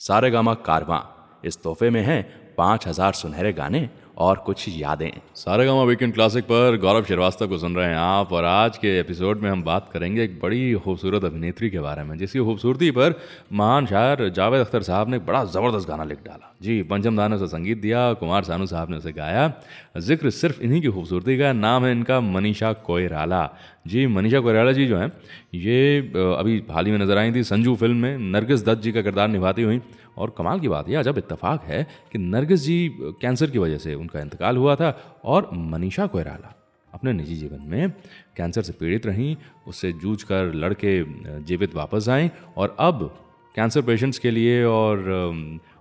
सारे गामा कारवां। इस तोहफे में हैं पाँच हज़ार सुनहरे गाने और कुछ यादें। सारे गामा वीकेंड क्लासिक पर गौरव श्रीवास्तव को सुन रहे हैं आप और आज के एपिसोड में हम बात करेंगे एक बड़ी खूबसूरत अभिनेत्री के बारे में, जिसकी खूबसूरती पर महान शायर जावेद अख्तर साहब ने बड़ा ज़बरदस्त गाना लिख डाला। जी, पंचम दान ने उसे संगीत दिया, कुमार सानू साहब ने उसे गाया। ज़िक्र सिर्फ़ इन्हीं की खूबसूरती का नाम है इनका मनीषा कोयराला जी, मनीषा कोयराला जी जो हैं, ये अभी हाल ही में नज़र आई थी संजू फ़िल्म में, नरगिस दत्त जी का किरदार निभाती हुई और कमाल की बात यह जब इतफाक है कि नरगिस जी कैंसर की वजह से उनका इंतकाल हुआ था और मनीषा कोयराला अपने निजी जीवन में कैंसर से पीड़ित रहीं, उससे जूझ कर लड़के जीवित वापस आएँ और अब कैंसर पेशेंट्स के लिए और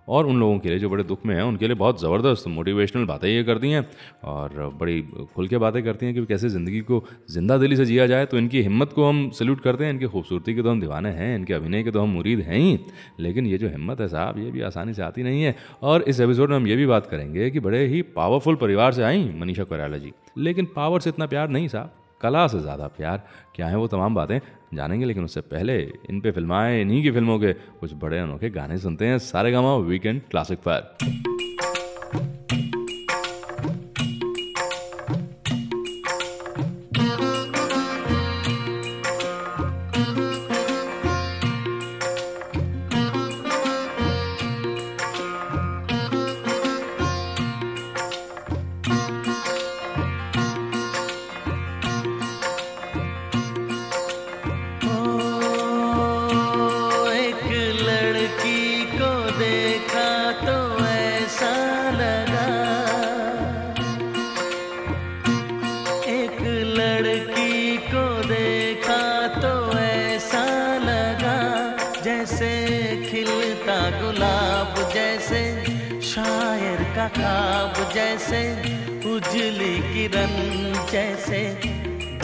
और उन लोगों के लिए जो बड़े दुख में हैं, उनके लिए बहुत ज़बरदस्त मोटिवेशनल बातें ये करती हैं और बड़ी खुल के बातें करती हैं कि कैसे ज़िंदगी को ज़िंदा दिली से जिया जाए तो इनकी हिम्मत को हम सल्यूट करते हैं। इनकी खूबसूरती के तो हम दीवाने हैं, इनके अभिनय के तो हम मुरीद हैं ही, लेकिन ये जो हिम्मत है साहब, ये भी आसानी से आती नहीं है। और इस एपिसोड में हम ये भी बात करेंगे कि बड़े ही पावरफुल परिवार से आई मनीषा कोयराला जी। लेकिन पावर से इतना प्यार नहीं साहब। कला से ज़्यादा प्यार, क्या है वो तमाम बातें जानेंगे, लेकिन उससे पहले इन पे फिल्माएँ, इन्हीं की फ़िल्मों के कुछ बड़े अनोखे गाने सुनते हैं। सारे गामा वीकेंड क्लासिक पर।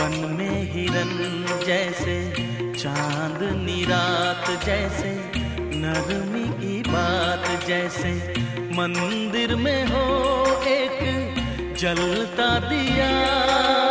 बन में हिरन जैसे चाँद निरात जैसे, नरमी की बात जैसे, मंदिर में हो एक जलता दिया।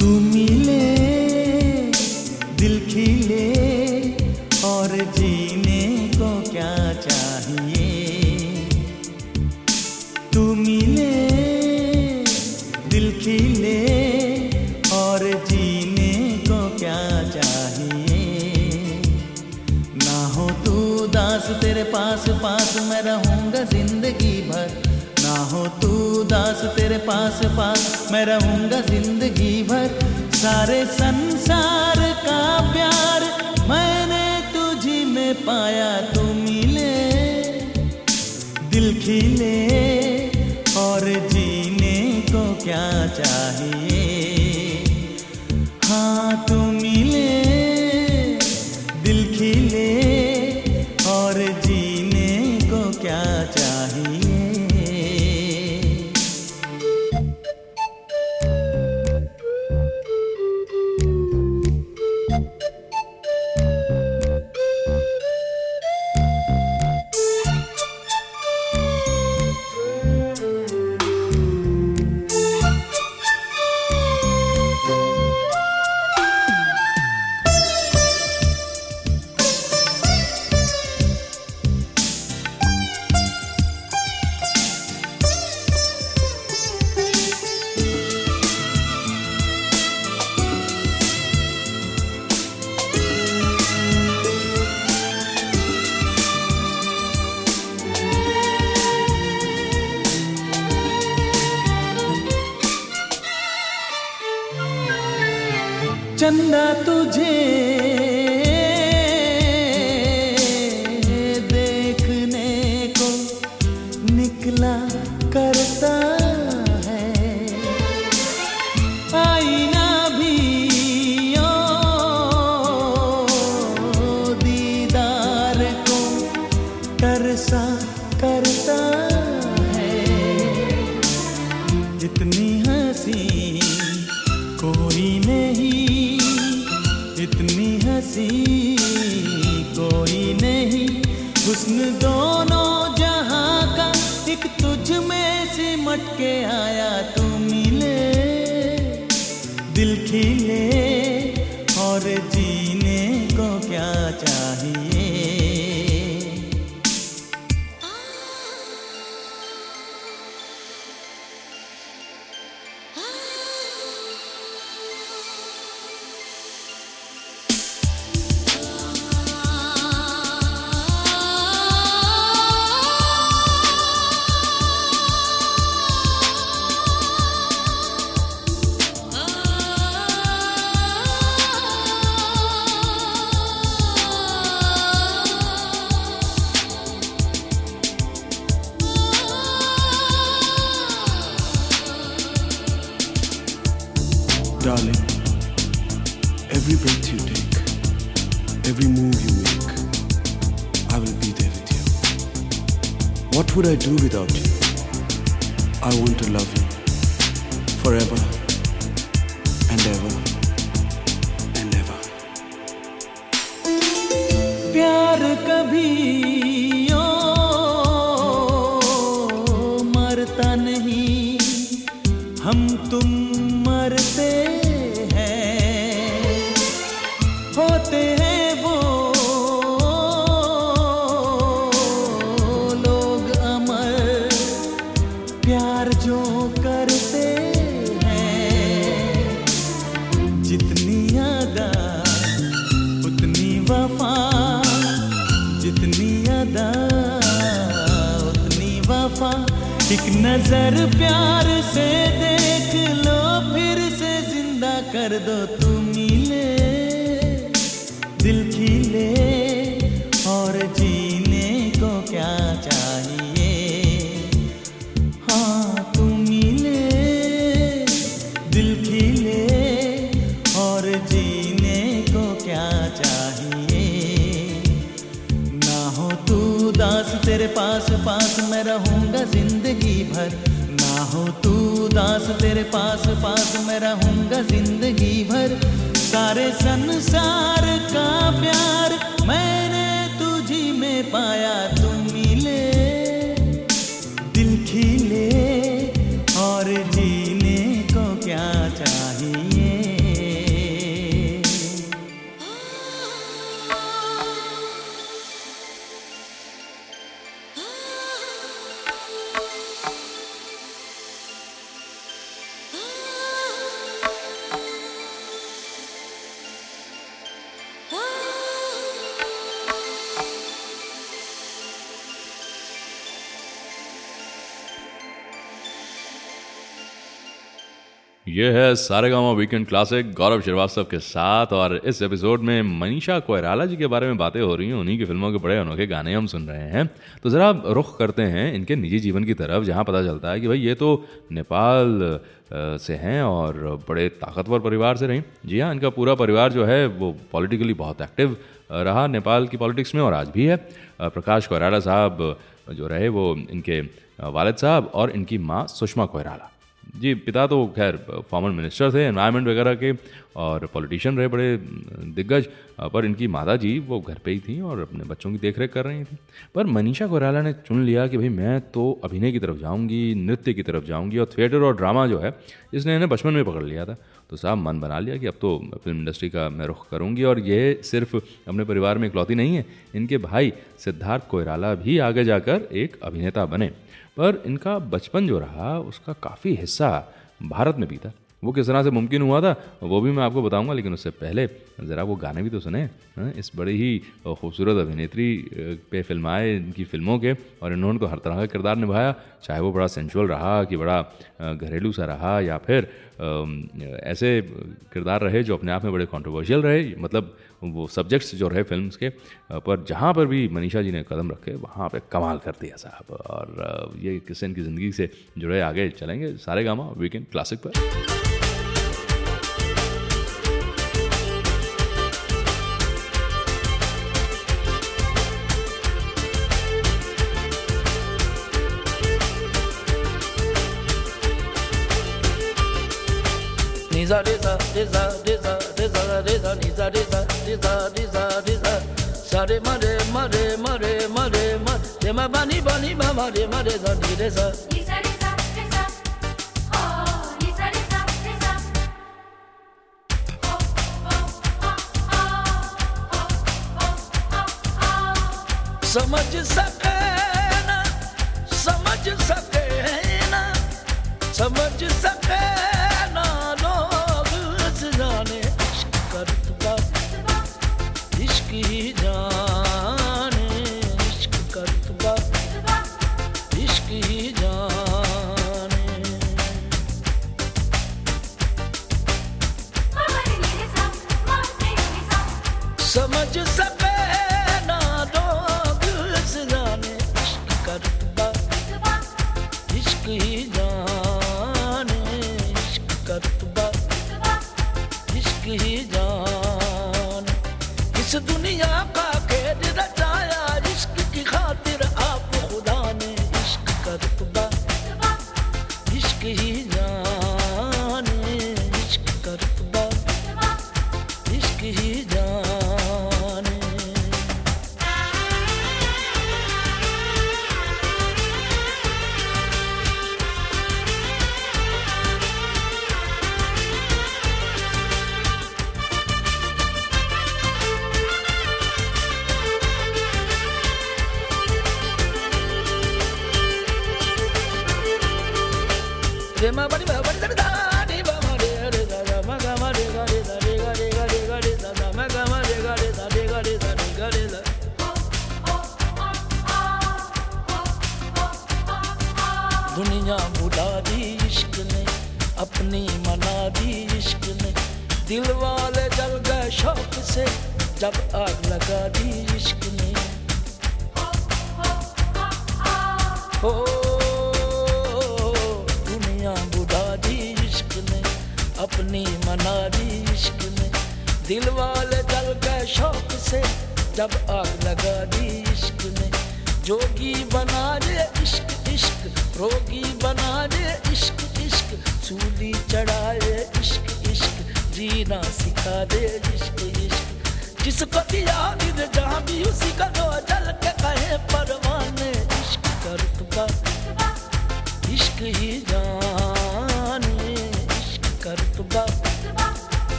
तू मिले, दिल खिले, और जीने को क्या चाहिए? तू मिले, दिल खिले, और जीने को क्या चाहिए? ना हो तू दास तेरे पास पास मैं रहूँगा ज़िंदगी। दास तेरे पास पास, मैं रहूँगा ज़िंदगी भर। सारे संसार का प्यार मैंने तुझे में पाया, तू मिले। दिल खिले और जीने को क्या चाहिए? हँसी कोई नहीं। हुस्न दोनों जहाँ का एक तुझ में सिमट के आया। एक नज़र प्यार से देख लो, फिर से ज़िंदा कर दो तू मिले दिल खिले और जीने को क्या चाहिए? हाँ तू मिले दिल खिले और जीने को क्या चाहिए? ना हो तू दास तेरे पास पास मैं रहूँगा ज़िंदगी भर। ना हो तू दास तेरे पास पास मैं रहूँगा ज़िंदगी भर। सारे संसार का प्यार मैंने तुझी में पाया है सारेगामा वीकेंड क्लासिक गौरव श्रीवास्तव के साथ और इस एपिसोड में मनीषा कोयराला जी के बारे में बातें हो रही हैं। उन्हीं की फ़िल्मों के बड़े अनोखे गाने हम सुन रहे हैं। तो ज़रा रुख करते हैं इनके निजी जीवन की तरफ़, जहाँ पता चलता है कि भाई ये तो नेपाल से हैं और बड़े ताकतवर परिवार से रहीं। जी हाँ इनका पूरा परिवार जो है, वो पॉलिटिकली बहुत एक्टिव रहा नेपाल की पॉलिटिक्स में और आज भी है। प्रकाश कोयराला साहब जो रहे, वो इनके वालद साहब और इनकी माँ सुषमा कोयराला। जी पिता तो खैर फॉर्मर मिनिस्टर थे एनवायरनमेंट वगैरह के और पॉलिटिशियन रहे बड़े दिग्गज पर इनकी माता जी वो घर पे ही थी और अपने बच्चों की देखरेख कर रही थी। पर मनीषा कोयराला ने चुन लिया कि भाई मैं तो अभिनय की तरफ़ जाऊँगी, नृत्य की तरफ़ जाऊँगी और थिएटर और ड्रामा जो है, इसने इन्हें बचपन में पकड़ लिया था। तो साहब मन बना लिया कि अब तो फ़िल्म इंडस्ट्री का मैं रुख करूँगी और ये सिर्फ़ अपने परिवार में इकलौती नहीं है, इनके भाई सिद्धार्थ कोयराला भी आगे जाकर एक अभिनेता बने। पर इनका बचपन जो रहा, उसका काफ़ी हिस्सा भारत में बीता। वो किस तरह से मुमकिन हुआ था वो भी मैं आपको बताऊँगा लेकिन उससे पहले ज़रा वो गाने भी तो सुने हाँ, इस बड़ी ही खूबसूरत अभिनेत्री पे फ़िल्म आए इनकी फ़िल्मों के और इन्होंने तो हर तरह का किरदार निभाया चाहे वो बड़ा सेंचुअल रहा कि बड़ा घरेलू सा रहा या फिर ऐसे किरदार रहे जो अपने आप में बड़े कंट्रोवर्शियल रहे मतलब वो सब्जेक्ट्स जो रहे फिल्म्स के पर जहाँ पर भी मनीषा जी ने कदम रखे, वहाँ पे कमाल कर दिया साहब। और ये किस्से इनकी ज़िंदगी से जुड़े आगे चलेंगे। सारे गामा वीकेंड क्लासिक पर। diza diza diza diza niza diza diza diza diza sare mare mare mare mare ma de ma bani bani ma mare mare za ni diza So much is up ही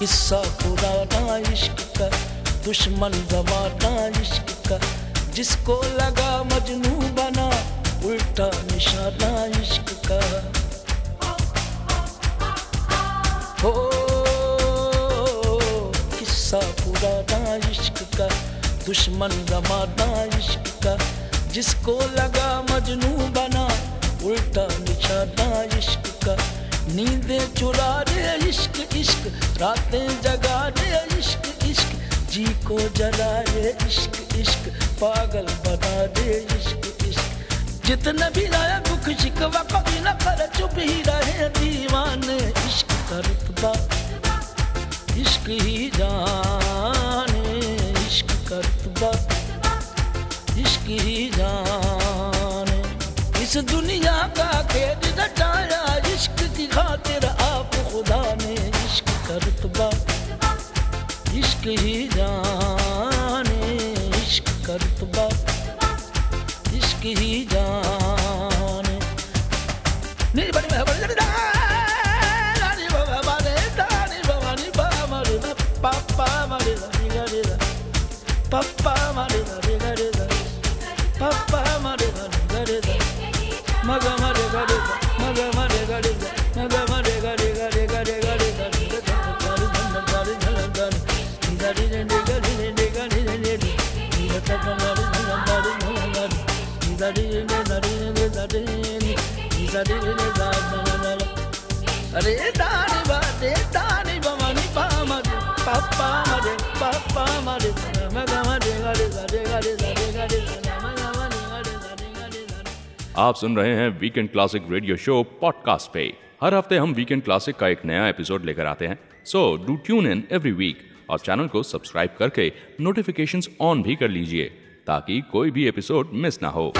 किस्सा खुदाता इश्क का दुश्मन जमाता इश्क का जिसको लगा मजनू बना, उल्टा निशाना इश्क का हो. किस्सा पुराना इश्क का, दुश्मन जमाना इश्क का। जिसको लगा मजनू बना, उल्टा निशाना इश्क का। नींदें चुरा दे इश्क इश्क, रातें जगा दे इश्क इश्क। जी को जला दे इश्क इश्क, पागल बना दे इश्क इश्क। जितने भी लाया दुख शिकवा, कभी न कर चुप ही रहे दीवाने। इश्क का रुतबा इश्क ही जाने, इश्क का रुतबा इश्क ही जाने। इस दुनिया का खेद रटाया इश्क की खातिर आप खुदा ने। इश्क का रुतबा इश्क ही जाने, इश्क का रुतबा इश्क ही जाने। पापा मारे दा रे गा रे दा पापा मारे दा नी गा रे दा मगा मारे गा रे दा मगा मारे गा रे दा मगा मारे गा रे गा रे गा रे गा रे दा नी गा दा गा रे दा गा रे दा गा रे नी गा रे रे गा रे रे गा रे रे रे आप सुन रहे हैं weekend classic radio show podcast पे। हर हफ़्ते हम वीकेंड क्लासिक का एक नया एपिसोड लेकर आते हैं। So do tune in every week और चैनल को सब्सक्राइब करके नोटिफिकेशंस ऑन भी कर लीजिए, ताकि कोई भी एपिसोड मिस ना हो।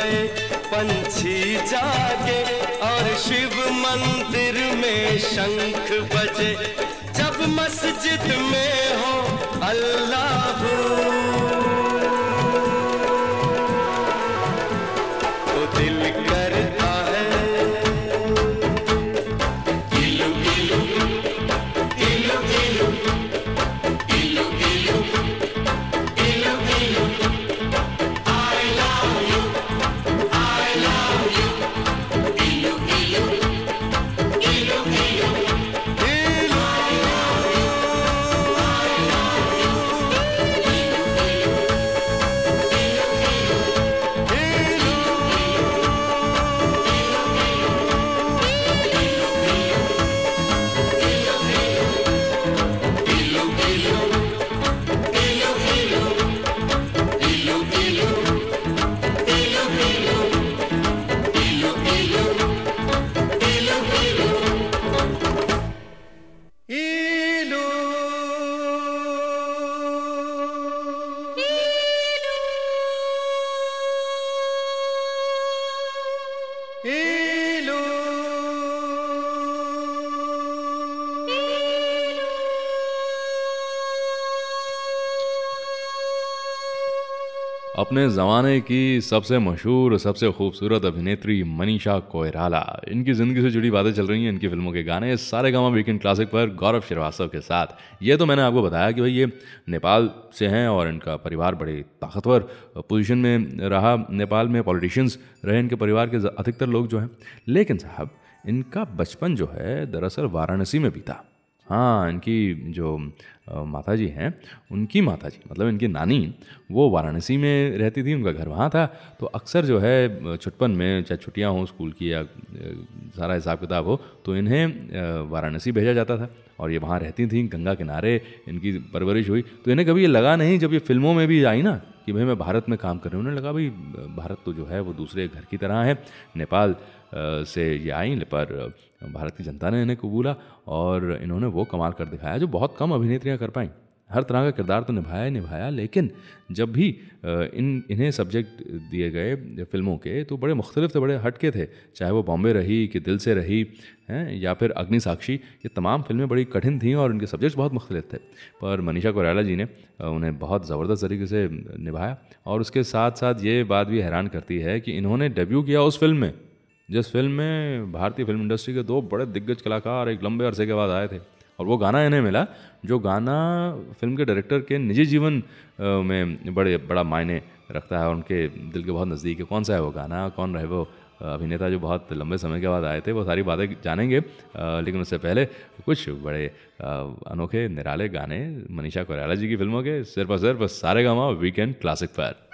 भय पंछी जागे और शिव मंदिर में शंख बजे। जब मस्जिद में हो अल्लाह अपने ज़माने की सबसे मशहूर, सबसे खूबसूरत अभिनेत्री मनीषा कोयराला इनकी ज़िंदगी से जुड़ी बातें चल रही हैं, इनकी फ़िल्मों के गाने, सारे गामा वीकेंड क्लासिक पर गौरव श्रीवास्तव के साथ। ये तो मैंने आपको बताया कि भाई ये नेपाल से हैं और इनका परिवार बड़ी ताकतवर पोजीशन में रहा। नेपाल में पॉलिटिशियंस रहे, इनके परिवार के अधिकतर लोग जो हैं। लेकिन साहब, इनका बचपन जो है दरअसल वाराणसी में बीता। हाँ इनकी जो माता जी हैं, उनकी माता जी मतलब इनकी नानी, वो वाराणसी में रहती थी, उनका घर वहाँ था। तो अक्सर जो है छुटपन में, चाहे छुट्टियाँ हों, स्कूल की या सारा हिसाब किताब हो तो इन्हें वाराणसी भेजा जाता था। और ये वहाँ रहती थी, गंगा किनारे, इनकी परवरिश हुई। तो इन्हें कभी ये लगा नहीं, जब ये फ़िल्मों में भी आई ना, कि भाई मैं भारत में काम कर रही हूँ, उन्हें लगा भाई, भारत तो जो है, वो दूसरे घर की तरह है। नेपाल से ये आई पर भारत की जनता ने इन्हें कबूला और इन्होंने वो कमाल कर दिखाया जो बहुत कम अभिनेत्रियाँ कर पाई। हर तरह का किरदार तो निभाया निभाया, लेकिन जब भी इन, इन्हें सब्जेक्ट दिए गए फ़िल्मों के तो बड़े मुख्तलिफ़ थे, बड़े हटके थे। चाहे वो बॉम्बे रही, कि दिल से रही, हैं, या फिर अग्नि साक्षी ये तमाम फ़िल्में बड़ी कठिन थीं और इनके सब्जेक्ट्स बहुत मुख्तलिफ़ थे। पर मनीषा कोयराला जी ने उन्हें बहुत ज़बरदस्त तरीके से निभाया और उसके साथ साथ ये बात भी हैरान करती है कि इन्होंने डेब्यू किया उस फ़िल्म में। जिस फ़िल्म में, भारतीय फ़िल्म इंडस्ट्री के दो बड़े दिग्गज कलाकार एक लंबे अरसे के बाद आए थे, और वो गाना इन्हें मिला, जो गाना फ़िल्म के डायरेक्टर के निजी जीवन में बड़े, बड़ा मायने रखता है उनके दिल के बहुत नज़दीक है। कौन सा है वो गाना? कौन रहे वो अभिनेता जो बहुत लंबे समय के बाद आए थे? वो सारी बातें जानेंगे लेकिन उससे पहले कुछ बड़े अनोखे, निराले गाने, मनीषा कोयराला जी की फ़िल्मों के, सिर्फ़ और सिर्फ़ सारे गामा वीकेंड क्लासिक पर।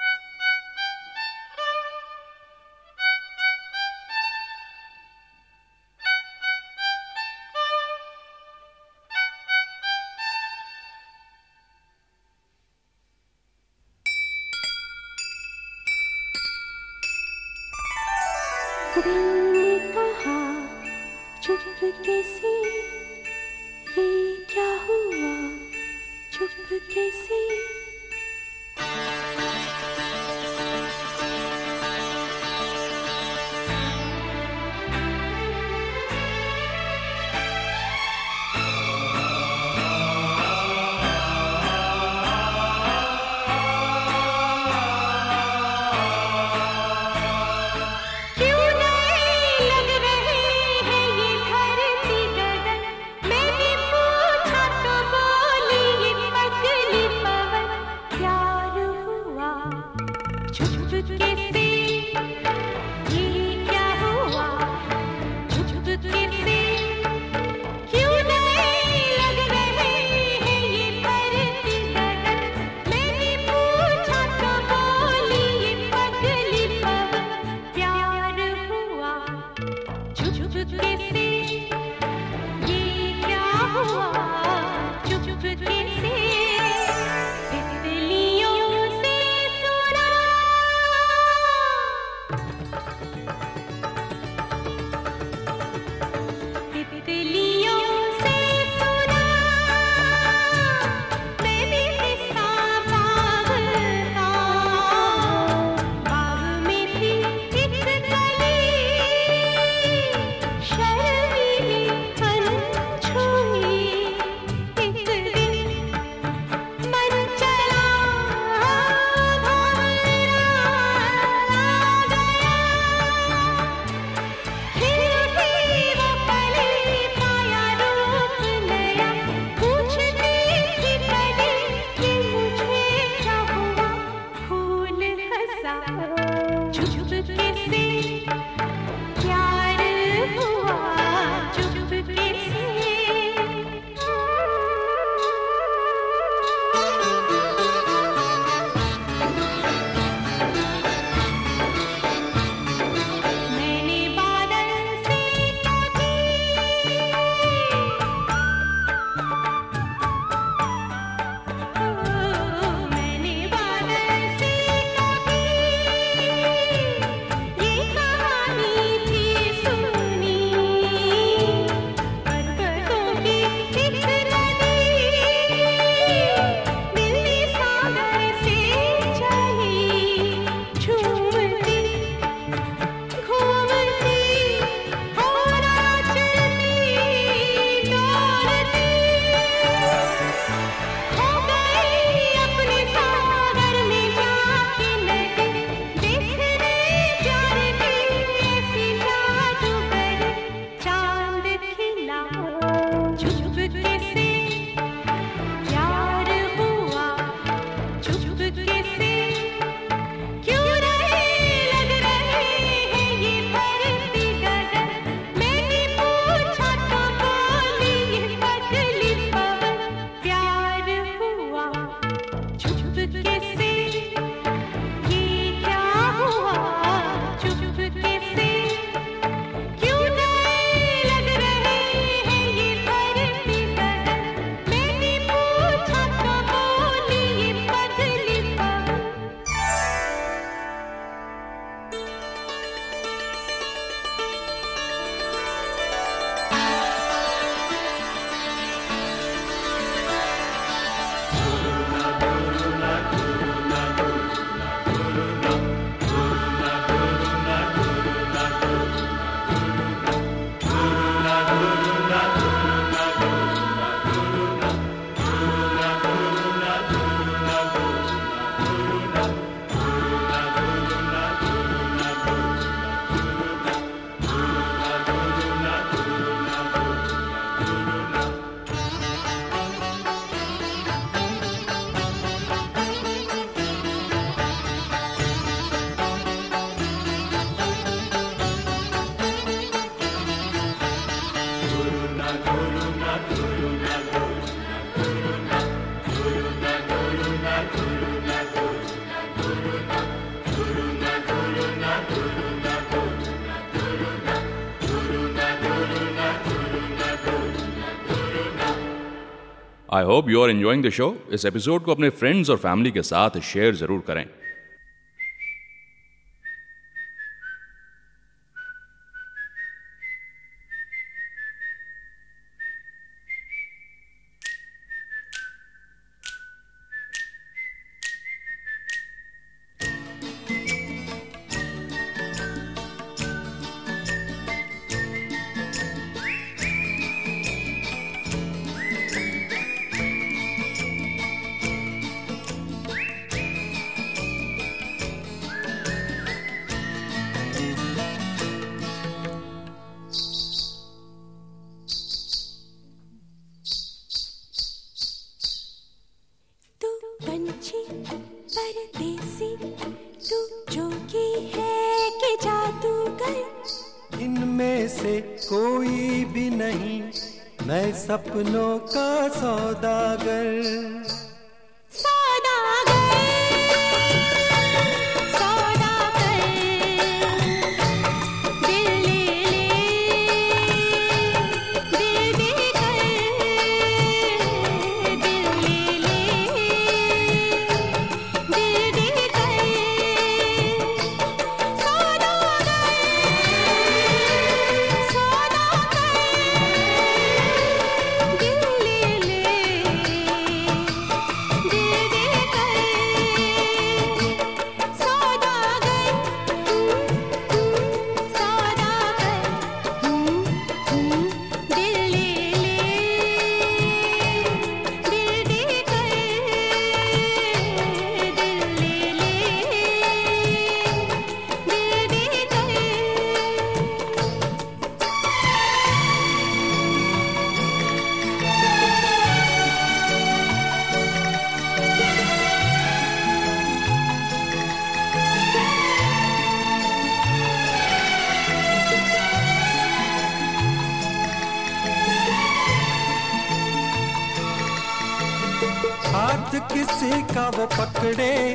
I hope you are enjoying the show इस एपिसोड को अपने फ्रेंड्स और फैमिली के साथ शेयर ज़रूर करें। सपनों का सौदागर किसी का वो पकड़े?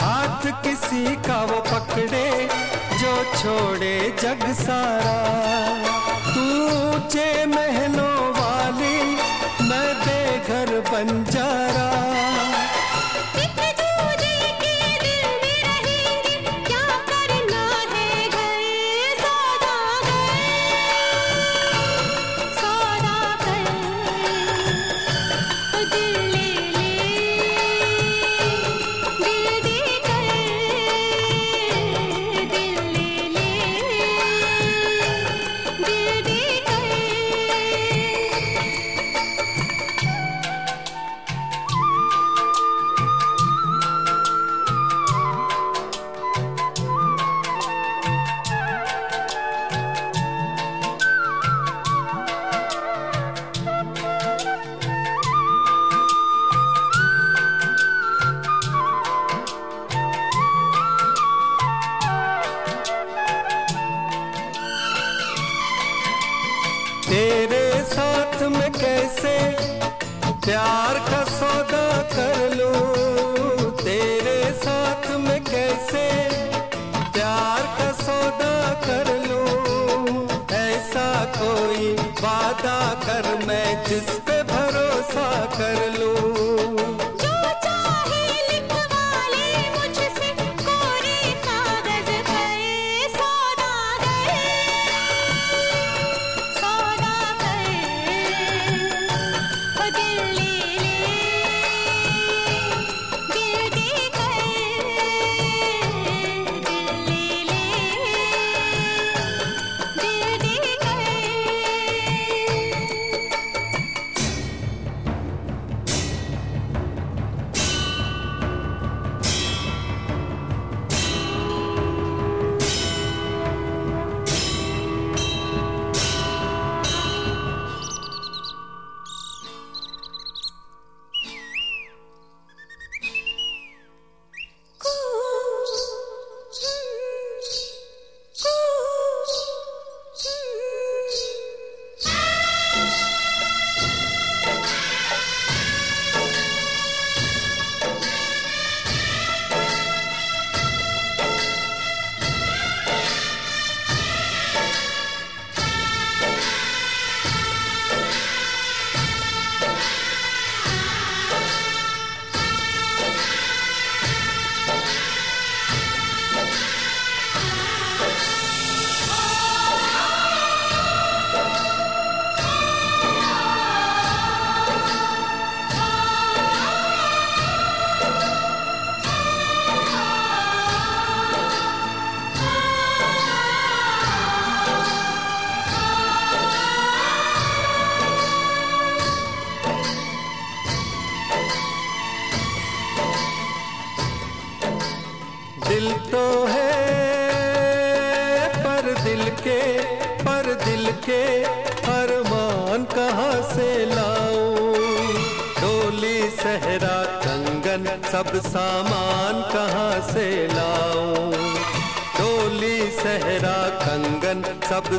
हाथ किसी का वो पकड़े? जो छोड़े जग सारा। तू ऊँचे महलों वाली, मैं बेघर बन जा रहा।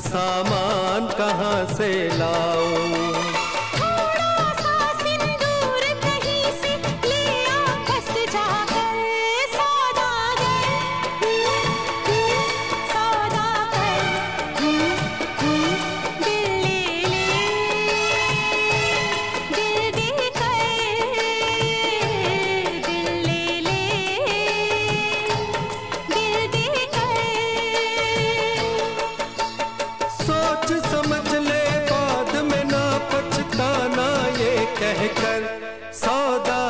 सामा कहकर सौदागर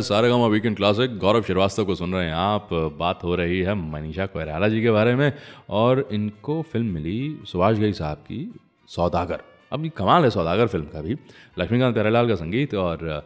सारेगामा वीकेंड क्लासिक गौरव श्रीवास्तव को सुन रहे हैं आप। बात हो रही है मनीषा कोयराला जी के बारे में और इनको फ़िल्म मिली सुभाष गई साहब की सौदागर। अब ये कमाल है सौदागर फ़िल्म का भी। लक्ष्मीकांत प्यारेलाल का संगीत और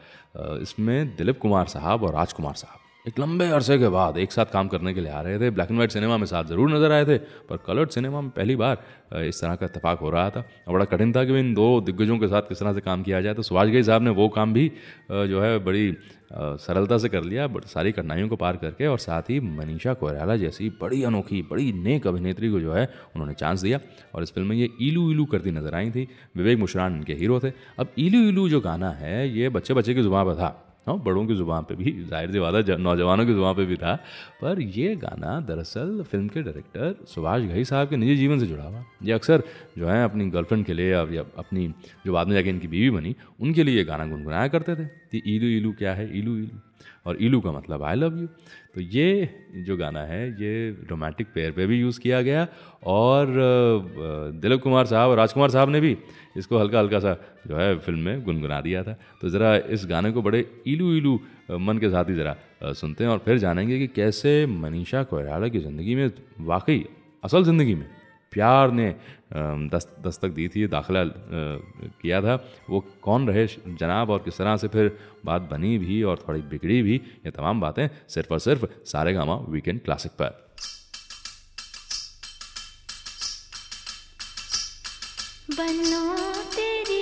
इसमें दिलीप कुमार साहब और राजकुमार साहब। एक लंबे अरसे के बाद एक साथ काम करने के लिए आ रहे थे। ब्लैक एंड व्हाइट सिनेमा में साथ ज़रूर नज़र आए थे, पर कलर्ड सिनेमा में पहली बार इस तरह का इतफाक हो रहा था। और बड़ा कठिन था कि इन दो दिग्गजों के साथ किस तरह से काम किया जाए। तो सुभाष घई साहब ने वो काम भी जो है बड़ी सरलता से कर लिया, बड़ी सारी कठिनाइयों को पार करके और साथ ही मनीषा कोयराला जैसी बड़ी अनोखी, बड़ी नेक अभिनेत्री को जो है उन्होंने चांस दिया। और इस फ़िल्म में ये ईलू ईलू करती नज़र आई थी। विवेक मुशरान इनके हीरो थे। अब ईलू ईलू जो गाना है, ये बच्चे बच्चे की ज़ुबान पर था। हाँ बड़ों की ज़ुबान पे भी, ज़ाहिर सी वादा नौजवानों की ज़ुबान पे भी था। पर यह गाना दरअसल फ़िल्म के डायरेक्टर सुभाष घई साहब के निजी जीवन से जुड़ा हुआ। ये अक्सर जो है अपनी गर्लफ्रेंड के लिए या अपनी, जो बाद में जाके इनकी बीवी बनी, उनके लिए ये गाना गुनगुनाया करते थे। कि ईलू ईलू क्या है? ILU ILU. और ईलू का मतलब आई लव यू तो ये जो गाना है ये रोमांटिक पेयर पे भी यूज़ किया गया और दिलीप कुमार साहब और राजकुमार साहब ने भी इसको हल्का हल्का सा जो है फ़िल्म में गुनगुना दिया था। तो ज़रा इस गाने को बड़े ईलू अ, मन के साथ ही ज़रा सुनते हैं और फिर जानेंगे कि कैसे मनीषा कोयराला की ज़िंदगी में वाकई असल ज़िंदगी में प्यार ने दस, दस्तक दी थी दाखिला किया था। वो कौन रहे जनाब और किस तरह से फिर बात बनी भी और थोड़ी बिगड़ी भी ये तमाम बातें सिर्फ़ और सिर्फ़ सारे गामा वीकेंड क्लासिक पर। बनो तेरी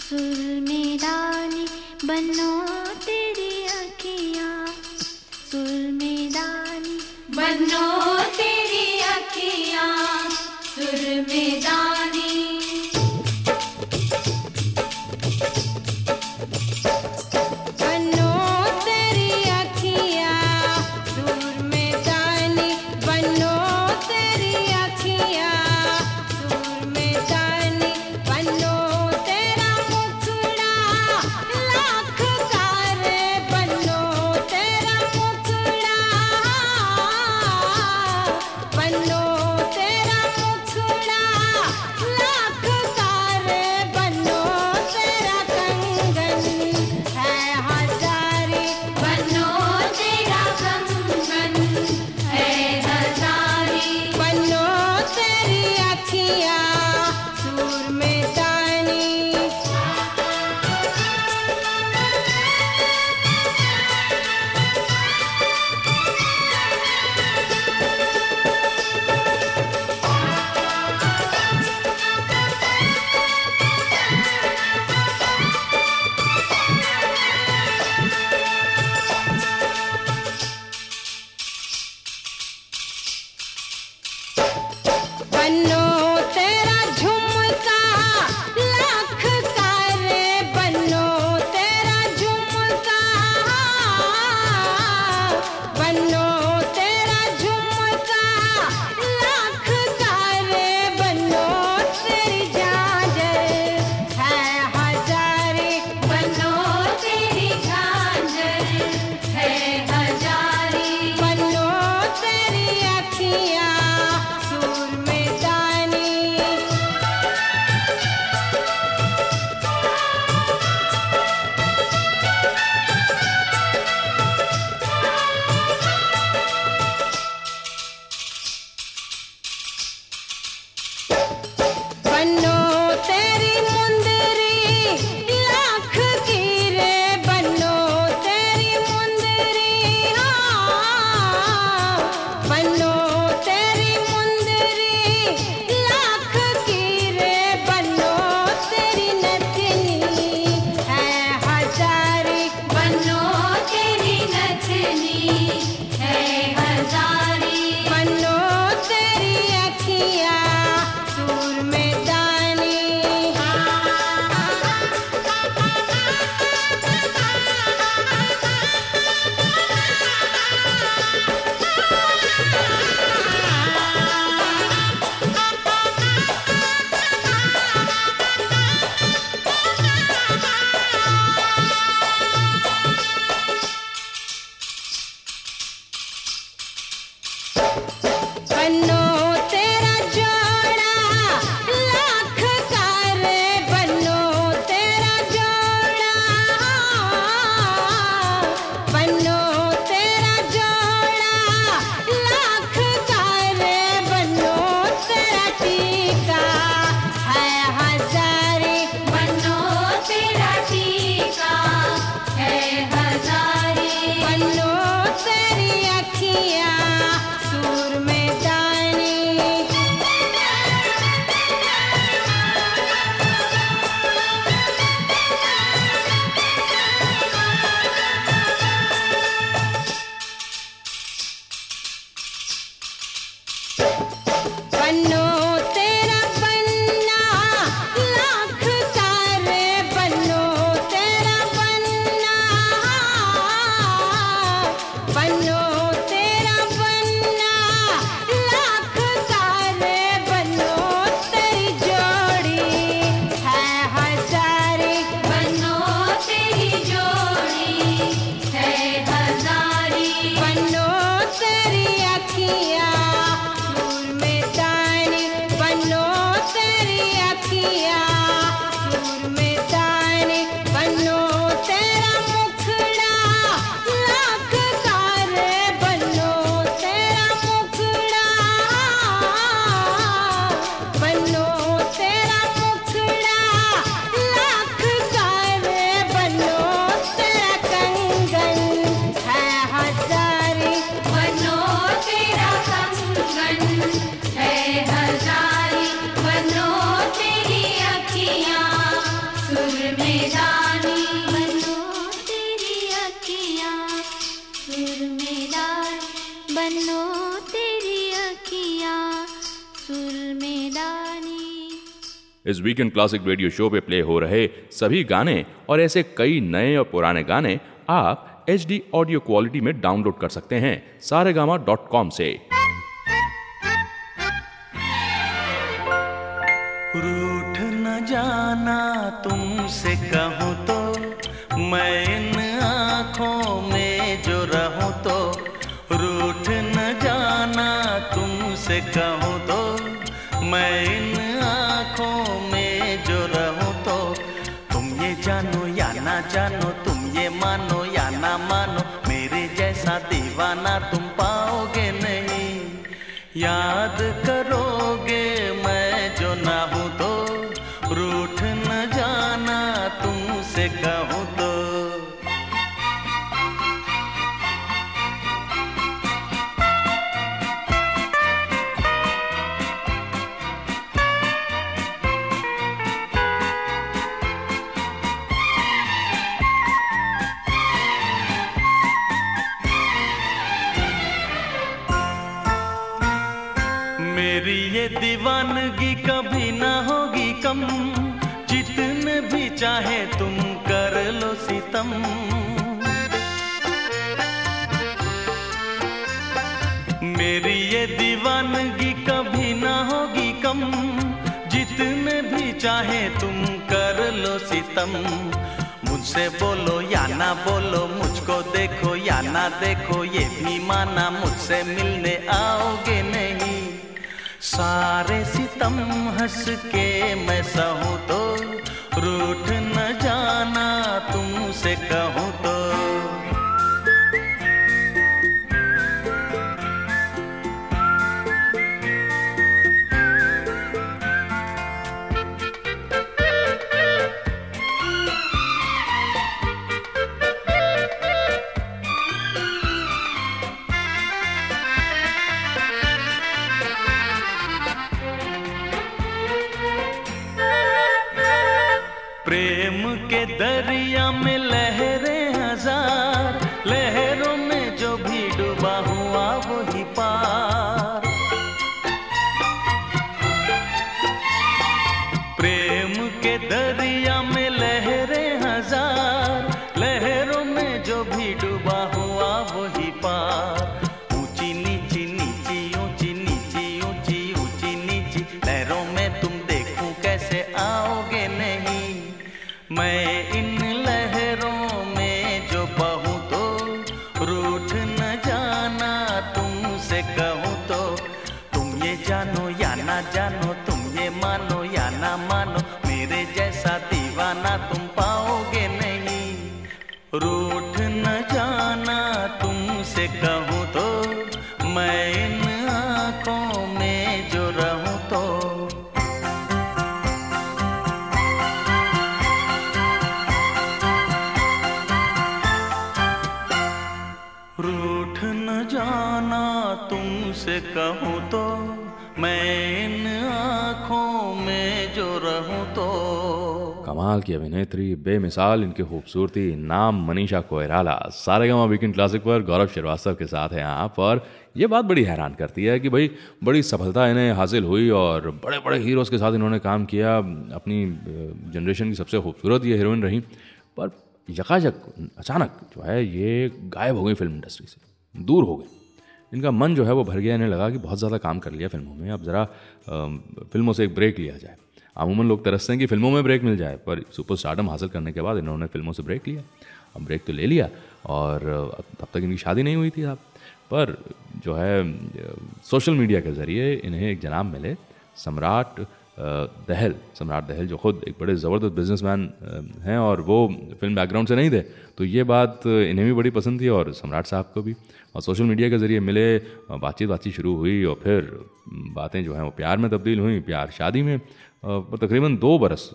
सुर में डाली बनो तेरी अखियाँ सुर में डाली बनो तेरी अखियाँ वीकेंड क्लासिक रेडियो शो पे प्ले हो रहे सभी गाने और ऐसे कई नए और पुराने गाने आप एच डी ऑडियो क्वालिटी में डाउनलोड कर सकते हैं सारेगामा डॉट कॉम से। रूठ न जाना तुमसे कहूँ तो मैं इन आँखों में जो रहूँ तो चाहे तुम कर लो सितम। मुझसे बोलो या ना बोलो, मुझको देखो या ना देखो, ये भी माना मुझसे मिलने आओगे नहीं। सारे सितम हंस के मैं सहूँ तो रूठ न जाना तुमसे कहूँ तो। प्रेम के दरिया कहूँ तो मैं इन आँखों में जो रहूँ तो। कमाल की अभिनेत्री, बेमिसाल, इनकी खूबसूरती, नाम मनीषा कोयराला सारेगामा वीकेंड क्लासिक पर गौरव श्रीवास्तव के साथ हैं आप, और ये बात बड़ी हैरान करती है कि भाई, बड़ी सफलता इन्हें हासिल हुई, और बड़े बड़े हीरोज़ के साथ इन्होंने काम किया। अपनी जनरेशन की सबसे खूबसूरत ये हीरोइन रही, पर यकायक अचानक जो है, ये गायब हो गई फ़िल्म इंडस्ट्री से, दूर हो गई। इनका मन जो है वो भर गया, इन्हें लगा कि बहुत ज़्यादा काम कर लिया फ़िल्मों में। अब ज़रा फ़िल्मों से एक ब्रेक लिया जाए। अमूमन लोग तरसते हैं कि फ़िल्मों में ब्रेक मिल जाए, पर सुपर स्टार्डम हासिल करने के बाद इन्होंने फ़िल्मों से ब्रेक लिया। अब ब्रेक तो ले लिया, और तब तक इनकी शादी नहीं हुई थी साहब। पर जो है, सोशल मीडिया के ज़रिए इन्हें एक जनाब मिले, सम्राट दहल। सम्राट दहल जो खुद एक बड़े ज़बरदस्त बिजनेसमैन हैं, और वो फ़िल्म बैकग्राउंड से नहीं थे। तो ये बात इन्हें भी बड़ी पसंद थी, और सम्राट साहब को भी। और सोशल मीडिया के ज़रिए मिले बातचीत बातचीत शुरू हुई और फिर बातें जो हैं वो प्यार में तब्दील हुई, प्यार शादी में पर तकरीबन दो बरस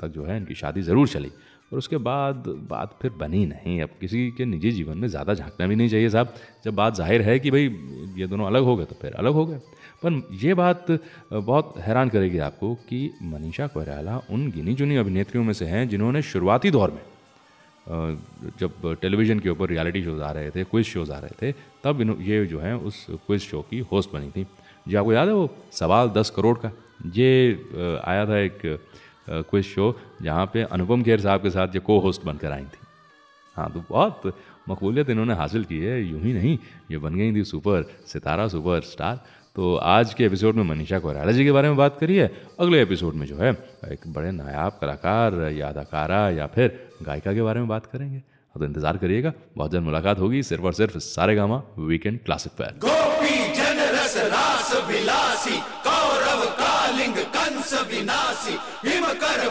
तक जो है इनकी शादी ज़रूर चली। और उसके बाद बात फिर बनी नहीं। अब किसी के निजी जीवन में ज़्यादा झांकना भी नहीं चाहिए साहब। जब बात ज़ाहिर है कि भाई, ये दोनों अलग हो गए तो फिर अलग हो गए। पर ये बात बहुत हैरान करेगी आपको कि मनीषा कोयराला उन गिनी चुनी अभिनेत्रियों में से हैं जिन्होंने शुरुआती दौर में जब टेलीविज़न के ऊपर रियलिटी शोज़ आ रहे थे, क्विज शोज़ आ रहे थे, तब इन ये जो है, उस क्विज शो की होस्ट बनी थी। जी, आपको याद है वो सवाल दस करोड़ का? ये आया था एक क्विज शो जहाँ पे अनुपम खेर साहब के साथ ये को होस्ट बनकर आई थी। हाँ तो बहुत मकबूलियत इन्होंने हासिल की है, यूँ ही नहीं, ये बन गई थी सुपर, सितारा सुपर स्टार। तो आज के एपिसोड में मनीषा कोराला जी के बारे में बात करिए, अगले एपिसोड में जो है, एक बड़े नायाब कलाकार या अदाकारा या फिर गायिका के बारे में बात करेंगे। तो इंतज़ार करिएगा, बहुत जल्द मुलाकात होगी। सिर्फ़ और सिर्फ़ सारे गामा, वीकेंड क्लासिक पर गोपी जन रस रास विलासी, कौरव, कालिंग, कंस, विनाशी हिम कर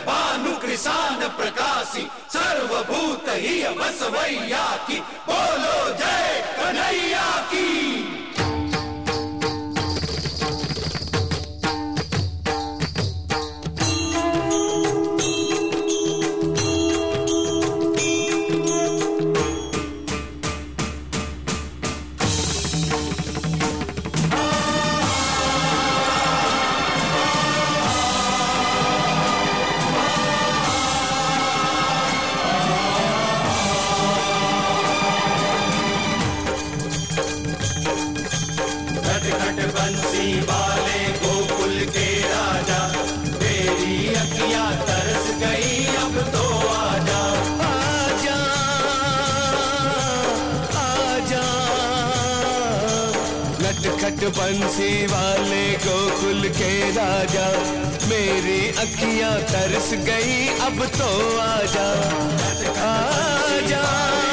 कृषान प्रकाशी, सर्वभूत, ही बसवैया की बोलो जय कन्हैया की बंसी वाले गोकुल के राजा। मेरी अखियाँ तरस गई अब तो आजा। आजा।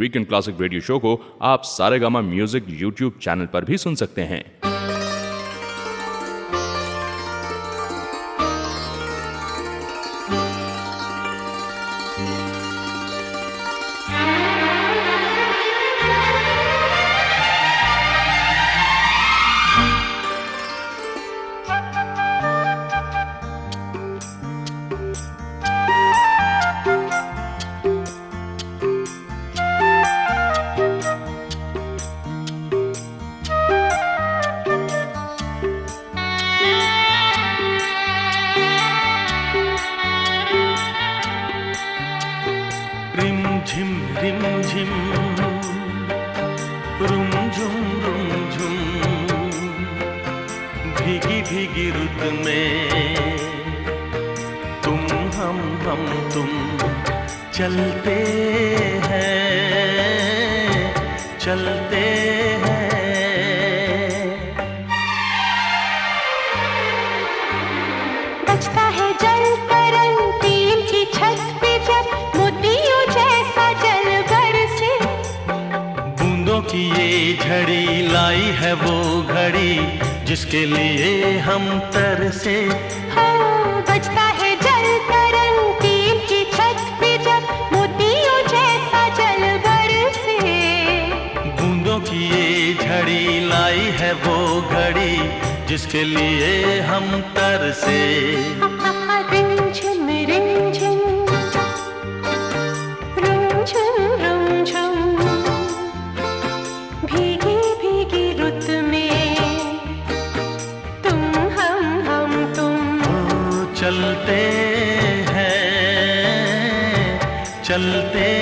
वीकेंड क्लासिक रेडियो शो को आप सारेगामा म्यूज़िक यूट्यूब चैनल पर भी सुन सकते हैं। बजता है जल तरंग टीम की छत पे जब मोतियों जैसा जल बरसे बूंदों की ये झड़ी लाई है वो घड़ी जिसके लिए हम तरसे हो बजता है जल तरंग टीम की छत पे जब मोतियों जैसा जल बरसे बूंदों की ये झड़ी लाई है वो घड़ी जिसके लिए हम तरसे रुमझुम रुमझुम भीगी भीगी रुत में तुम हम हम तुम। चलते हैं चलते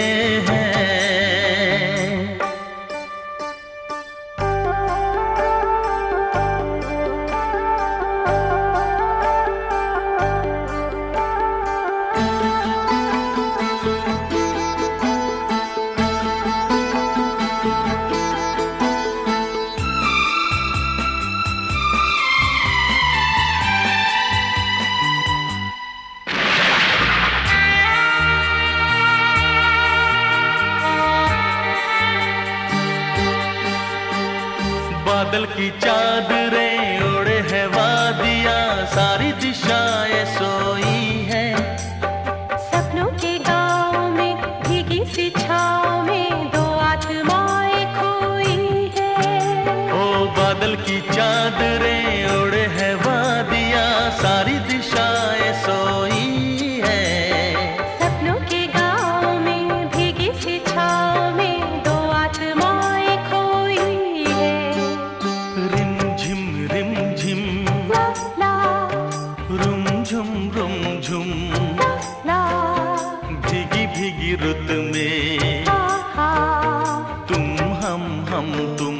हम हम तुम